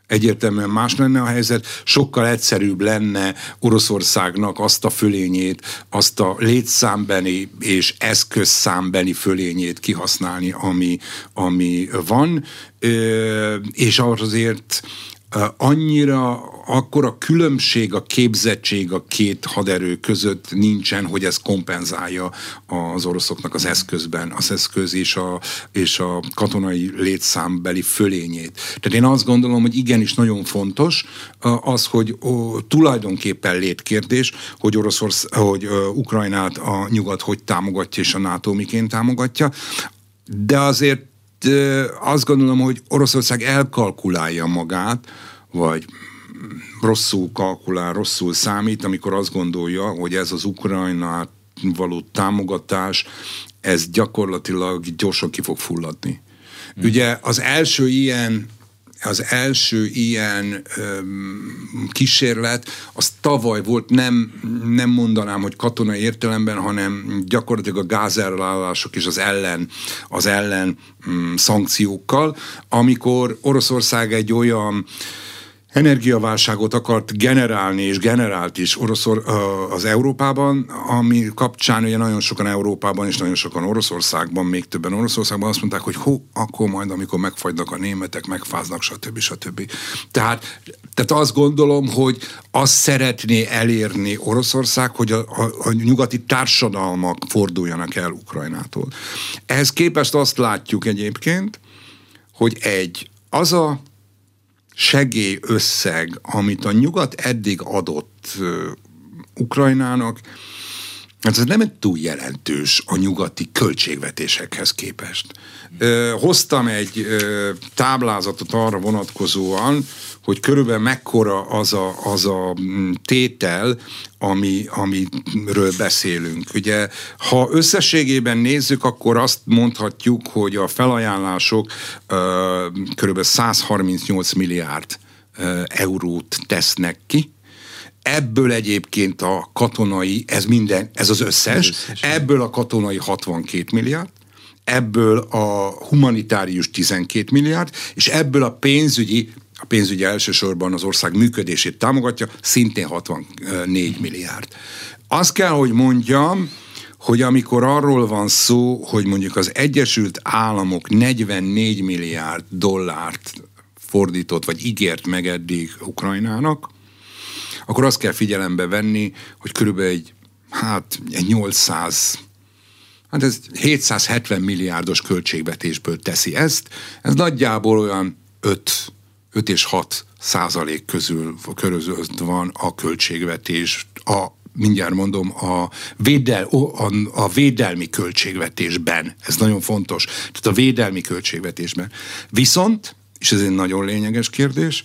egyértelműen más lenne a helyzet, sokkal egyszerűbb lenne Oroszországnak azt a fölényét, azt a létszámbeni és eszközszámbeni fölényét kihasználni, ami, ami van, és azért annyira akkor a különbség, a képzettség a két haderő között nincsen, hogy ez kompenzálja az oroszoknak az eszközben, az eszköz és a, és a katonai létszámbeli fölényét. Tehát én azt gondolom, hogy igenis nagyon fontos az, hogy tulajdonképpen létkérdés, hogy Oroszország, hogy Ukrajnát a nyugat hogy támogatja és a NATO miként támogatja, de azért azt gondolom, hogy Oroszország elkalkulálja magát, vagy rosszul kalkulál, rosszul számít, amikor azt gondolja, hogy ez az Ukrajnát való támogatás, ez gyakorlatilag gyorsan ki fog fulladni. Hmm. Ugye az első ilyen az első ilyen öm, kísérlet, az tavaly volt, nem, nem mondanám, hogy katonai értelemben, hanem gyakorlatilag a gázerlállások és az ellen, az ellen öm, szankciókkal, amikor Oroszország egy olyan energiaválságot akart generálni, és generált is Oroszor, az Európában, ami kapcsán ugye nagyon sokan Európában, és nagyon sokan Oroszországban, még többen Oroszországban azt mondták, hogy hó, akkor majd, amikor megfagynak a németek, megfáznak, stb. stb. Tehát, tehát azt gondolom, hogy azt szeretné elérni Oroszország, hogy a, a, a nyugati társadalmak forduljanak el Ukrajnától. Ehhez képest azt látjuk egyébként, hogy egy, az a segélyösszeg, amit a nyugat eddig adott Ukrajnának, hát ez nem túl jelentős a nyugati költségvetésekhez képest. Hoztam egy táblázatot arra vonatkozóan, hogy körülbelül mekkora az a, az a mm, tétel, ami, amiről beszélünk. Ugye, ha összességében nézzük, akkor azt mondhatjuk, hogy a felajánlások ö, körülbelül 138 milliárd ö, eurót tesznek ki, Ebből egyébként a katonai, ez minden, ez az összes, összes ebből a katonai 62 milliárd, ebből a humanitárius 12 milliárd, és ebből a pénzügyi a pénzügyi elsősorban az ország működését támogatja, szintén 64 milliárd. Azt kell, hogy mondjam, hogy amikor arról van szó, hogy mondjuk az Egyesült Államok 44 milliárd dollárt fordított, vagy ígért meg eddig Ukrajnának, akkor azt kell figyelembe venni, hogy körülbelül egy, hát egy 800 hát ez 770 milliárdos költségvetésből teszi ezt, ez nagyjából olyan 5 5 és 6 százalék közül körözött van a költségvetés, a mindjárt mondom, a, védel, a, a védelmi költségvetésben. Ez nagyon fontos. Tehát a védelmi költségvetésben. Viszont és ez egy nagyon lényeges kérdés.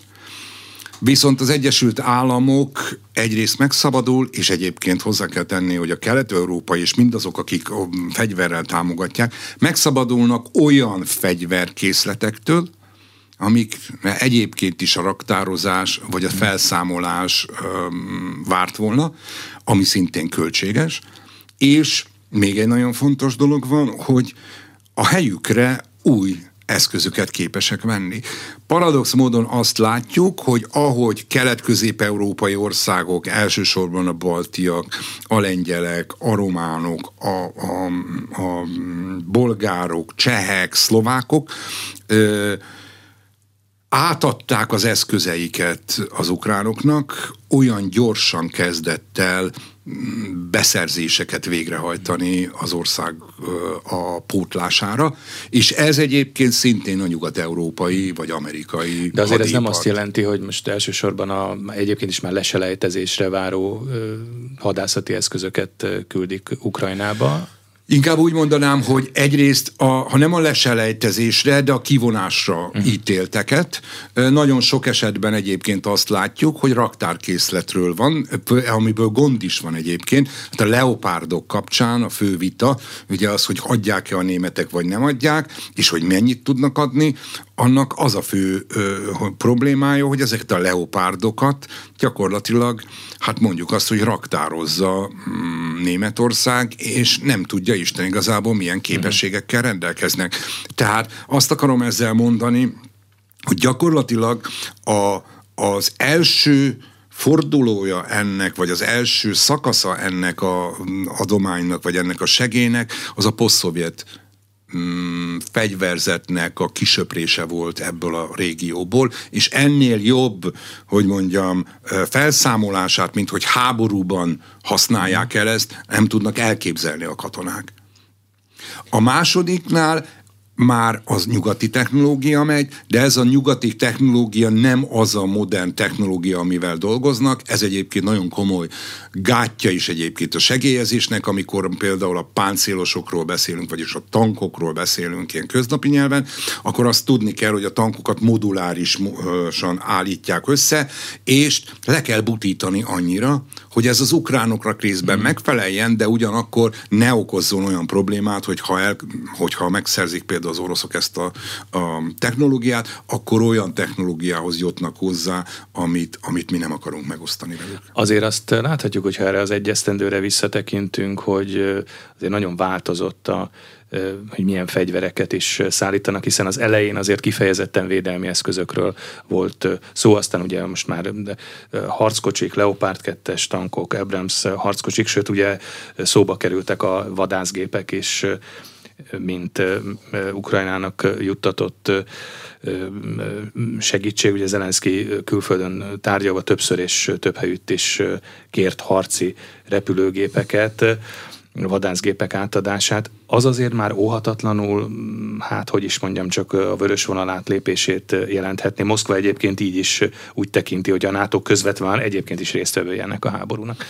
Viszont az Egyesült Államok egyrészt megszabadul, és egyébként hozzá kell tenni, hogy a kelet-európai és mindazok, akik a fegyverrel támogatják, megszabadulnak olyan fegyverkészletektől, amik egyébként is a raktározás vagy a felszámolás öm, várt volna, ami szintén költséges, és még egy nagyon fontos dolog van, hogy a helyükre új eszközöket képesek venni. Paradox módon azt látjuk, hogy ahogy kelet-közép-európai országok, elsősorban a baltiak, a lengyelek, a románok, a, a, a bolgárok, csehek, szlovákok ö, átadták az eszközeiket az ukránoknak, olyan gyorsan kezdett el beszerzéseket végrehajtani az ország a pótlására, és ez egyébként szintén a nyugat-európai vagy amerikai De azért hadipart. ez nem azt jelenti, hogy most elsősorban a, egyébként is már leselejtezésre váró hadászati eszközöket küldik Ukrajnába, Inkább úgy mondanám, hogy egyrészt, a, ha nem a leselejtezésre, de a kivonásra uh-huh. ítélteket. Nagyon sok esetben egyébként azt látjuk, hogy raktárkészletről van, amiből gond is van egyébként. Hát a leopárdok kapcsán a fő vita, ugye az, hogy adják-e a németek, vagy nem adják, és hogy mennyit tudnak adni, annak az a fő ö, problémája, hogy ezeket a leopárdokat gyakorlatilag, hát mondjuk azt, hogy raktározza mm, Németország, és nem tudja Isten igazából milyen képességekkel rendelkeznek. Tehát azt akarom ezzel mondani, hogy gyakorlatilag a, az első fordulója ennek, vagy az első szakasza ennek a adománynak, vagy ennek a segélynek, az a posztszovjet mm, fegyverzetnek a kisöprése volt ebből a régióból, és ennél jobb, hogy mondjam, felszámolását, mint hogy háborúban használják el ezt, nem tudnak elképzelni a katonák. A másodiknál már az nyugati technológia megy, de ez a nyugati technológia nem az a modern technológia, amivel dolgoznak. Ez egyébként nagyon komoly gátja is egyébként a segélyezésnek, amikor például a páncélosokról beszélünk, vagyis a tankokról beszélünk ilyen köznapi nyelven, akkor azt tudni kell, hogy a tankokat modulárisan állítják össze, és le kell butítani annyira, hogy ez az ukránokra részben mm. megfeleljen, de ugyanakkor ne okozzon olyan problémát, hogyha, el, hogyha megszerzik például az oroszok ezt a, a technológiát, akkor olyan technológiához jutnak hozzá, amit, amit mi nem akarunk megosztani velük. Azért azt láthatjuk, hogyha erre az egyesztendőre visszatekintünk, hogy azért nagyon változott a hogy milyen fegyvereket is szállítanak, hiszen az elején azért kifejezetten védelmi eszközökről volt szó, aztán ugye most már harckocsik, Leopard 2 tankok, Abrams harckocsik, sőt ugye szóba kerültek a vadászgépek is, mint Ukrajnának juttatott segítség. Ugye Zelenszky külföldön tárgyalva többször és több helyütt is kért harci repülőgépeket vadászgépek átadását, az azért már óhatatlanul, hát hogy is mondjam, csak a vörös vonal átlépését jelenthetné. Moszkva egyébként így is úgy tekinti, hogy a NATO közvetlenül egyébként is résztvevője ennek a háborúnak.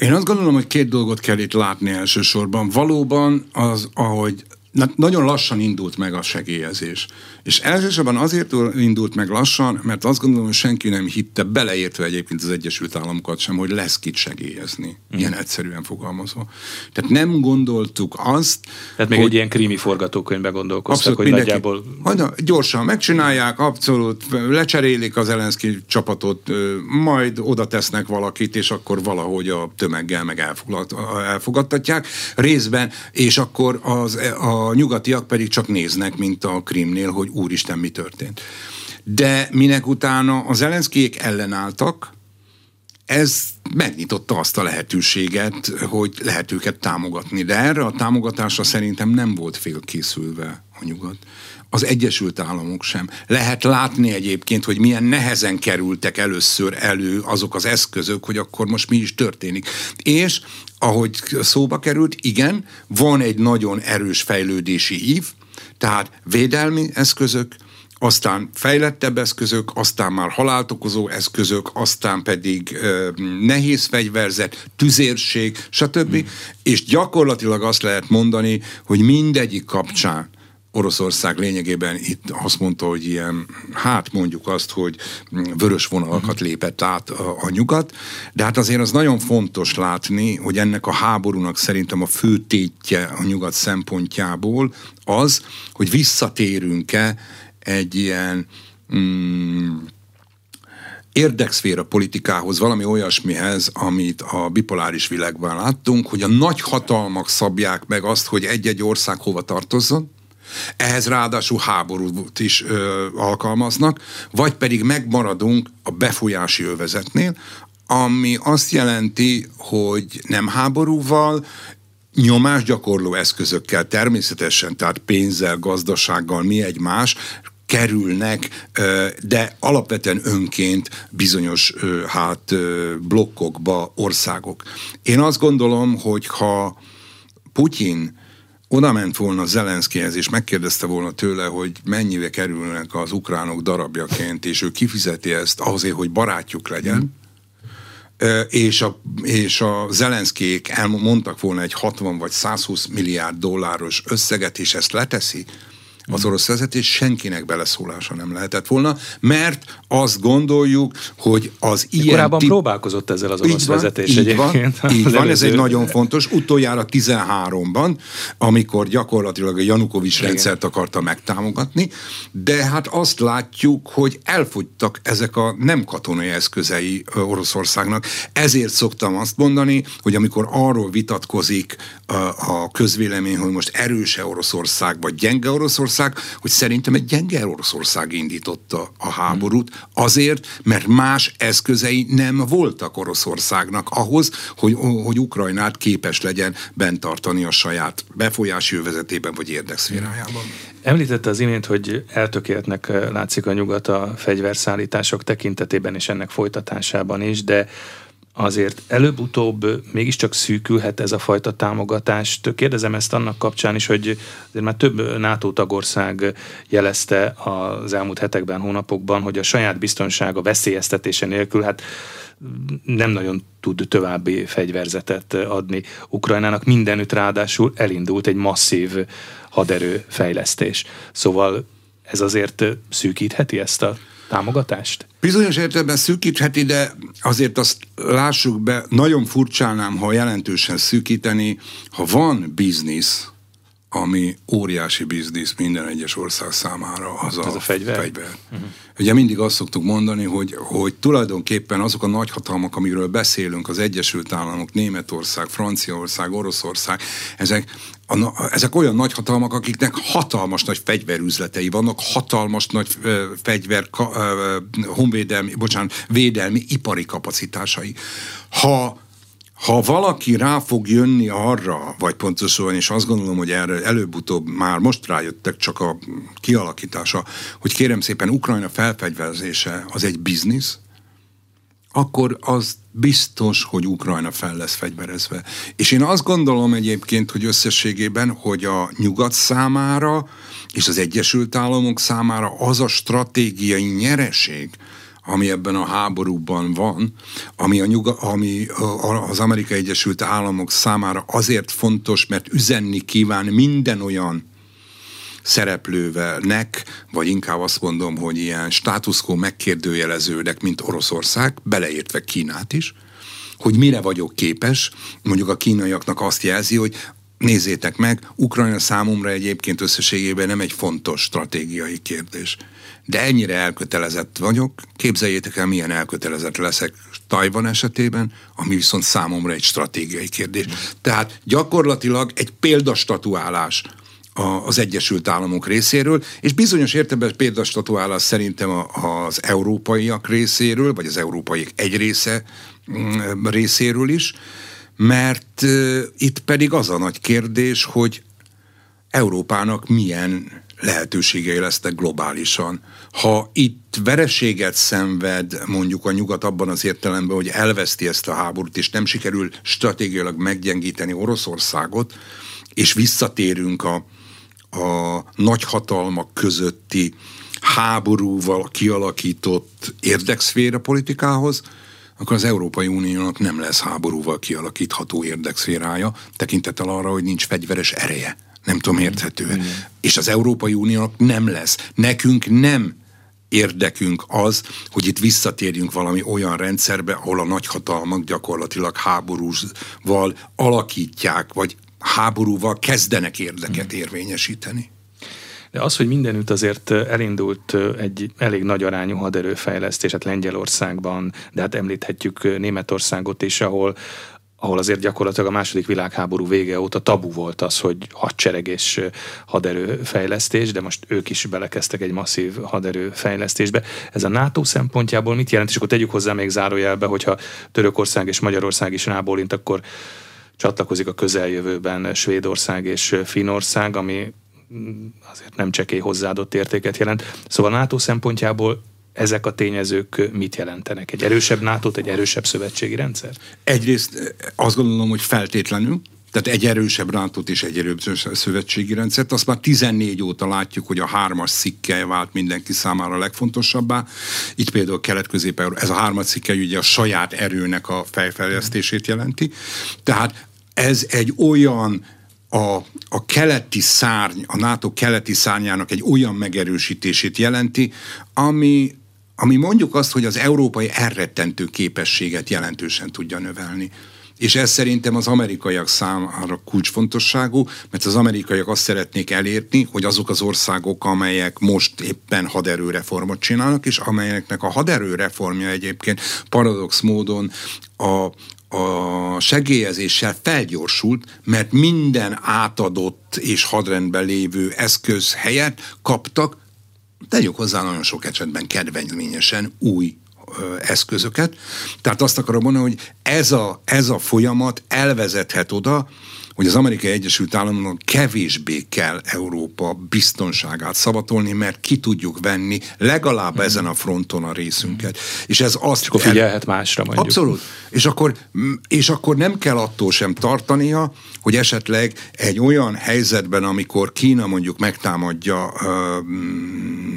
Én azt gondolom, hogy két dolgot kell itt látni elsősorban. Valóban az, ahogy Na, nagyon lassan indult meg a segélyezés. És elsősorban azért indult meg lassan, mert azt gondolom, hogy senki nem hitte, beleértve egyébként az Egyesült Államokat sem, hogy lesz kit segélyezni. Mm. Ilyen egyszerűen fogalmazva. Tehát nem gondoltuk azt, Tehát még hogy, egy ilyen krími forgatókönyvbe gondolkoztak, hogy mindenki, nagyjából... Hogy gyorsan megcsinálják, abszolút lecserélik az Elenszki csapatot, majd oda tesznek valakit, és akkor valahogy a tömeggel meg elfogadtatják részben, és akkor az, a a nyugatiak pedig csak néznek, mint a Krimnél, hogy úristen, mi történt. De minek utána az Elenszkijék ellenálltak, ez megnyitotta azt a lehetőséget, hogy lehet őket támogatni. De erre a támogatásra szerintem nem volt félkészülve a nyugat. Az Egyesült Államok sem. Lehet látni egyébként, hogy milyen nehezen kerültek először elő azok az eszközök, hogy akkor most mi is történik. És ahogy szóba került, igen, van egy nagyon erős fejlődési ív, tehát védelmi eszközök, aztán fejlettebb eszközök, aztán már halált okozó eszközök, aztán pedig ö, nehéz fegyverzet, tüzérség, stb. Hmm. És gyakorlatilag azt lehet mondani, hogy mindegyik kapcsán Oroszország lényegében itt azt mondta, hogy ilyen, hát mondjuk azt, hogy vörös vonalakat mhm. lépett át a, a nyugat, de hát azért az nagyon fontos látni, hogy ennek a háborúnak szerintem a fő tétje a nyugat szempontjából az, hogy visszatérünk-e egy ilyen mm, érdekszféra politikához, valami olyasmihez, amit a bipoláris világban láttunk, hogy a nagy hatalmak szabják meg azt, hogy egy-egy ország hova tartozzon, ehhez ráadásul háborút is ö, alkalmaznak, vagy pedig megmaradunk a befolyási övezetnél, ami azt jelenti, hogy nem háborúval, nyomásgyakorló eszközökkel természetesen, tehát pénzzel, gazdasággal, mi egy más, kerülnek, de alapvetően önként bizonyos hát blokkokba országok. Én azt gondolom, hogy ha Putyin oda ment volna Zelenszkihez, és megkérdezte volna tőle, hogy mennyibe kerülnek az ukránok darabjaként, és ő kifizeti ezt azért, hogy barátjuk legyen, mm. és a, és a Zelenszkék elmondtak volna egy 60 vagy 120 milliárd dolláros összeget, és ezt leteszi, az orosz vezetés, senkinek beleszólása nem lehetett volna, mert azt gondoljuk, hogy az ilyen... Korábban tip... próbálkozott ezzel az orosz van, vezetés így egyébként. Van, így van, ez egy nagyon fontos. Utoljára 13-ban, amikor gyakorlatilag a Janukovics Igen. rendszert akarta megtámogatni, de hát azt látjuk, hogy elfogytak ezek a nem katonai eszközei Oroszországnak. Ezért szoktam azt mondani, hogy amikor arról vitatkozik a közvélemény, hogy most erőse Oroszország, vagy gyenge Oroszország, Oroszország, hogy szerintem egy gyenge Oroszország indította a háborút, azért, mert más eszközei nem voltak Oroszországnak ahhoz, hogy, hogy Ukrajnát képes legyen bent tartani a saját befolyási övezetében vagy érdekszférájában. Említette az imént, hogy eltökéltnek látszik a nyugat a fegyverszállítások tekintetében és ennek folytatásában is, de azért előbb-utóbb mégiscsak szűkülhet ez a fajta támogatást. Kérdezem ezt annak kapcsán is, hogy azért már több NATO tagország jelezte az elmúlt hetekben, hónapokban, hogy a saját biztonsága veszélyeztetése nélkül hát nem nagyon tud további fegyverzetet adni Ukrajnának. Mindenütt ráadásul elindult egy masszív haderőfejlesztés. Szóval ez azért szűkítheti ezt a támogatást? Bizonyos értelemben szűkítheti, de azért azt lássuk be, nagyon furcsálnám, ha jelentősen szűkíteni, ha van biznisz, ami óriási biznisz minden egyes ország számára, az a, a fegyver. fegyver. Uh-huh. Ugye mindig azt szoktuk mondani, hogy, hogy tulajdonképpen azok a nagyhatalmak, amiről beszélünk, az Egyesült Államok, Németország, Franciaország, Oroszország, ezek, a, ezek olyan nagyhatalmak, akiknek hatalmas nagy fegyverüzletei vannak, hatalmas nagy ö, fegyver, ka, ö, honvédelmi, bocsánat, védelmi, ipari kapacitásai. Ha ha valaki rá fog jönni arra, vagy pontosan, és azt gondolom, hogy erre előbb-utóbb már most rájöttek csak a kialakítása, hogy kérem szépen Ukrajna felfegyverzése az egy biznisz, akkor az biztos, hogy Ukrajna fel lesz fegyverezve. És én azt gondolom egyébként, hogy összességében, hogy a nyugat számára és az Egyesült Államok számára az a stratégiai nyereség, ami ebben a háborúban van, ami, a nyuga, ami az Amerikai Egyesült Államok számára azért fontos, mert üzenni kíván minden olyan szereplővelnek, vagy inkább azt mondom, hogy ilyen státuszkó megkérdőjelezőnek, mint Oroszország, beleértve Kínát is, hogy mire vagyok képes, mondjuk a kínaiaknak azt jelzi, hogy nézzétek meg, Ukrajna számomra egyébként összességében nem egy fontos stratégiai kérdés de ennyire elkötelezett vagyok, képzeljétek el, milyen elkötelezett leszek Tajvan esetében, ami viszont számomra egy stratégiai kérdés. Tehát gyakorlatilag egy példastatuálás az Egyesült Államok részéről, és bizonyos értelemben példastatuálás szerintem az európaiak részéről, vagy az európaiak egy része mm, részéről is, mert itt pedig az a nagy kérdés, hogy Európának milyen lehetőségei lesznek globálisan. Ha itt vereséget szenved mondjuk a nyugat abban az értelemben, hogy elveszti ezt a háborút, és nem sikerül stratégiailag meggyengíteni Oroszországot, és visszatérünk a, a nagyhatalmak közötti háborúval kialakított érdekszféra politikához, akkor az Európai Uniónak nem lesz háborúval kialakítható érdekszférája, tekintettel arra, hogy nincs fegyveres ereje Nem tudom, érthető. Mm. És az Európai Uniónak nem lesz. Nekünk nem érdekünk az, hogy itt visszatérjünk valami olyan rendszerbe, ahol a nagyhatalmak gyakorlatilag háborúval alakítják, vagy háborúval kezdenek érdeket érvényesíteni. De az, hogy mindenütt azért elindult egy elég nagy arányú haderőfejlesztés, hát Lengyelországban, de hát említhetjük Németországot is, ahol ahol azért gyakorlatilag a második világháború vége óta tabu volt az, hogy hadsereg és haderőfejlesztés, de most ők is belekezdtek egy masszív haderőfejlesztésbe. Ez a NATO szempontjából mit jelent? És akkor tegyük hozzá még zárójelbe, hogyha Törökország és Magyarország is rábólint, akkor csatlakozik a közeljövőben Svédország és Finország, ami azért nem csekély hozzáadott értéket jelent. Szóval NATO szempontjából ezek a tényezők mit jelentenek? Egy erősebb nato egy erősebb szövetségi rendszer? Egyrészt eh, azt gondolom, hogy feltétlenül, tehát egy erősebb nato és egy erősebb szövetségi rendszert. Azt már 14 óta látjuk, hogy a hármas szikke vált mindenki számára a legfontosabbá. Itt például kelet-közép ez a hármas szikke ugye a saját erőnek a fejfejlesztését jelenti. Tehát ez egy olyan a, a keleti szárny, a NATO keleti szárnyának egy olyan megerősítését jelenti, ami, ami mondjuk azt, hogy az európai elrettentő képességet jelentősen tudja növelni. És ez szerintem az amerikaiak számára kulcsfontosságú, mert az amerikaiak azt szeretnék elérni, hogy azok az országok, amelyek most éppen haderőreformot csinálnak, és amelyeknek a haderőreformja egyébként paradox módon a, a segélyezéssel felgyorsult, mert minden átadott és hadrendben lévő eszköz helyett kaptak, tegyük hozzá nagyon sok esetben kedvezményesen új eszközöket. Tehát azt akarom mondani, hogy ez a, ez a folyamat elvezethet oda, hogy az Amerikai Egyesült Államoknak kevésbé kell Európa biztonságát szavatolni, mert ki tudjuk venni legalább mm. ezen a fronton a részünket. Mm. És ez azt... És akkor figyelhet másra mondjuk. Abszolút. És akkor, és akkor nem kell attól sem tartania, hogy esetleg egy olyan helyzetben, amikor Kína mondjuk megtámadja uh,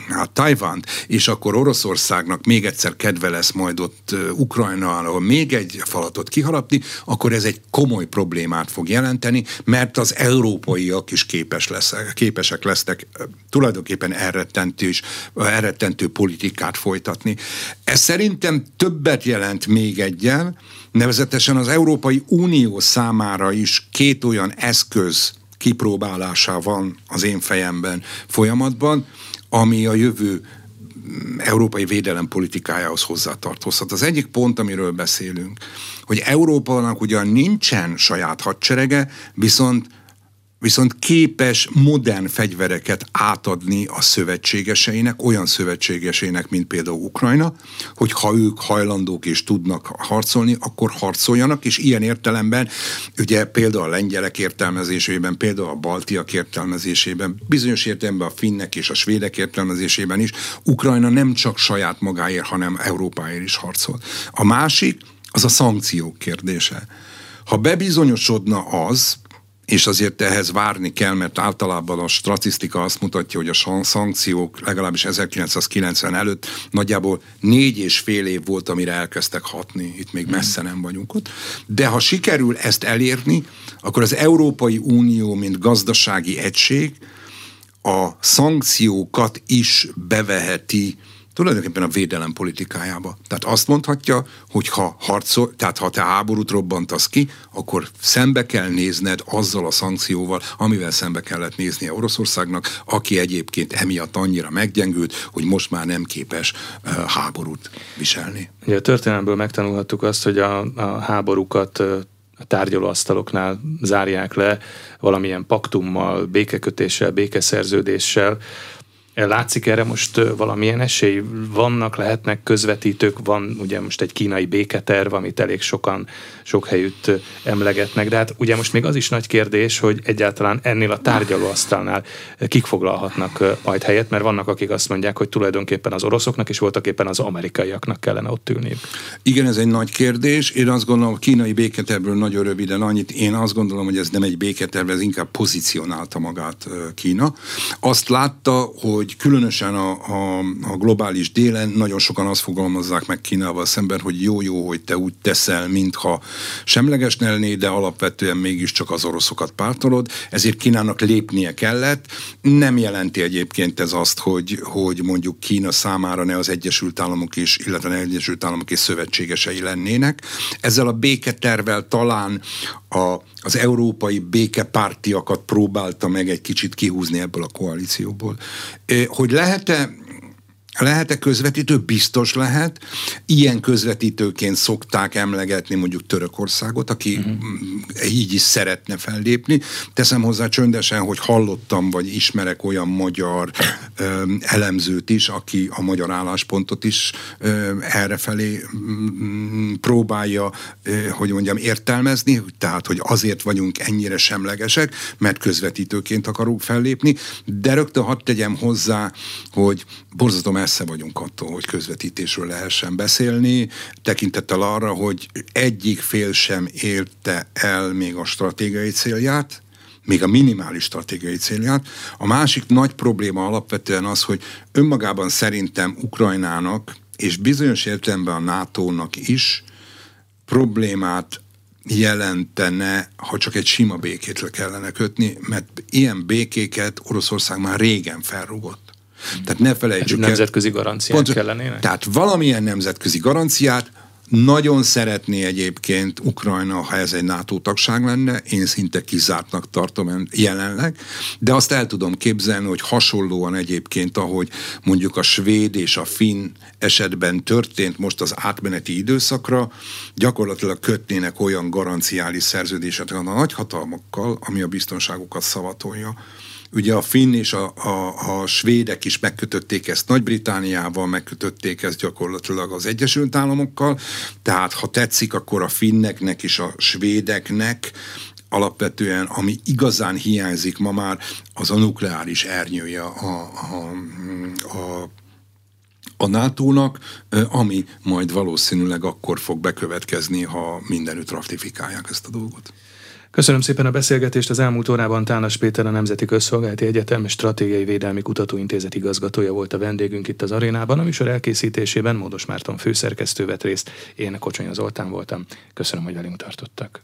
hát Tajvánt, és akkor Oroszországnak még egyszer kedve lesz majd ott uh, Ukrajna, ahol még egy falatot kiharapni, akkor ez egy komoly problémát fog jelenteni, mert az európaiak is képes lesz, képesek lesznek tulajdonképpen elrettentő, uh, elrettentő politikát folytatni. Ez szerintem többet jelent még egyen, Nevezetesen az Európai Unió számára is két olyan eszköz kipróbálása van az én fejemben folyamatban, ami a jövő európai védelem politikájához hozzátartozhat. Az egyik pont, amiről beszélünk, hogy Európának ugyan nincsen saját hadserege, viszont viszont képes modern fegyvereket átadni a szövetségeseinek, olyan szövetségeseinek, mint például Ukrajna, hogy ha ők hajlandók és tudnak harcolni, akkor harcoljanak, és ilyen értelemben, ugye például a lengyelek értelmezésében, például a baltiak értelmezésében, bizonyos értelemben a finnek és a svédek értelmezésében is, Ukrajna nem csak saját magáért, hanem Európáért is harcol. A másik, az a szankciók kérdése. Ha bebizonyosodna az, és azért ehhez várni kell, mert általában a statisztika azt mutatja, hogy a szankciók legalábbis 1990 előtt nagyjából négy és fél év volt, amire elkezdtek hatni. Itt még messze nem vagyunk ott. De ha sikerül ezt elérni, akkor az Európai Unió, mint gazdasági egység, a szankciókat is beveheti tulajdonképpen a védelem politikájába. Tehát azt mondhatja, hogy ha harcol, tehát ha te háborút robbantasz ki, akkor szembe kell nézned azzal a szankcióval, amivel szembe kellett néznie Oroszországnak, aki egyébként emiatt annyira meggyengült, hogy most már nem képes uh, háborút viselni. Ugye a történelmből megtanulhattuk azt, hogy a, a háborúkat a tárgyalóasztaloknál zárják le valamilyen paktummal, békekötéssel, békeszerződéssel, Látszik erre most valamilyen esély? Vannak, lehetnek közvetítők, van ugye most egy kínai béketerv, amit elég sokan, sok helyütt emlegetnek, de hát ugye most még az is nagy kérdés, hogy egyáltalán ennél a tárgyalóasztalnál kik foglalhatnak majd helyet, mert vannak, akik azt mondják, hogy tulajdonképpen az oroszoknak és voltak éppen az amerikaiaknak kellene ott ülniük. Igen, ez egy nagy kérdés. Én azt gondolom, a kínai béketervről nagyon röviden annyit. Én azt gondolom, hogy ez nem egy béketerv, ez inkább pozícionálta magát Kína. Azt látta, hogy hogy különösen a, a, a globális délen nagyon sokan azt fogalmazzák meg Kínával szemben, hogy jó-jó, hogy te úgy teszel, mintha semleges lenné, de alapvetően mégiscsak az oroszokat pártolod, ezért Kínának lépnie kellett. Nem jelenti egyébként ez azt, hogy, hogy mondjuk Kína számára ne az Egyesült Államok is, illetve ne Egyesült Államok is szövetségesei lennének. Ezzel a béketervel talán a, az európai békepártiakat próbálta meg egy kicsit kihúzni ebből a koalícióból. Hogy lehet-e lehet-e közvetítő? Biztos lehet. Ilyen közvetítőként szokták emlegetni mondjuk Törökországot, aki uh-huh. így is szeretne fellépni. Teszem hozzá csöndesen, hogy hallottam, vagy ismerek olyan magyar ö, elemzőt is, aki a magyar álláspontot is ö, errefelé ö, próbálja, ö, hogy mondjam, értelmezni, tehát, hogy azért vagyunk ennyire semlegesek, mert közvetítőként akarunk fellépni, de rögtön hadd tegyem hozzá, hogy borzasztó messze vagyunk attól, hogy közvetítésről lehessen beszélni, tekintettel arra, hogy egyik fél sem érte el még a stratégiai célját, még a minimális stratégiai célját. A másik nagy probléma alapvetően az, hogy önmagában szerintem Ukrajnának, és bizonyos értelemben a NATO-nak is problémát jelentene, ha csak egy sima békét le kellene kötni, mert ilyen békéket Oroszország már régen felrugott. Tehát ne felejtsük el. Nemzetközi garanciák pont, kellenének? Tehát valamilyen nemzetközi garanciát, nagyon szeretné egyébként Ukrajna, ha ez egy NATO tagság lenne, én szinte kizártnak tartom jelenleg, de azt el tudom képzelni, hogy hasonlóan egyébként, ahogy mondjuk a svéd és a finn esetben történt most az átmeneti időszakra, gyakorlatilag kötnének olyan garanciális szerződéseket a nagyhatalmakkal, ami a biztonságukat szavatolja. Ugye a finn és a, a, a svédek is megkötötték ezt Nagy-Britániával, megkötötték ezt gyakorlatilag az Egyesült Államokkal, tehát ha tetszik, akkor a finneknek és a svédeknek alapvetően, ami igazán hiányzik ma már, az a nukleáris ernyője a, a, a a NATO-nak, ami majd valószínűleg akkor fog bekövetkezni, ha mindenütt ratifikálják ezt a dolgot. Köszönöm szépen a beszélgetést. Az elmúlt órában Tánas Péter, a Nemzeti Közszolgálati Egyetem Stratégiai Védelmi Kutatóintézet igazgatója volt a vendégünk itt az arénában. A műsor elkészítésében Módos Márton főszerkesztő vett részt, én Kocsonya Zoltán voltam. Köszönöm, hogy velünk tartottak.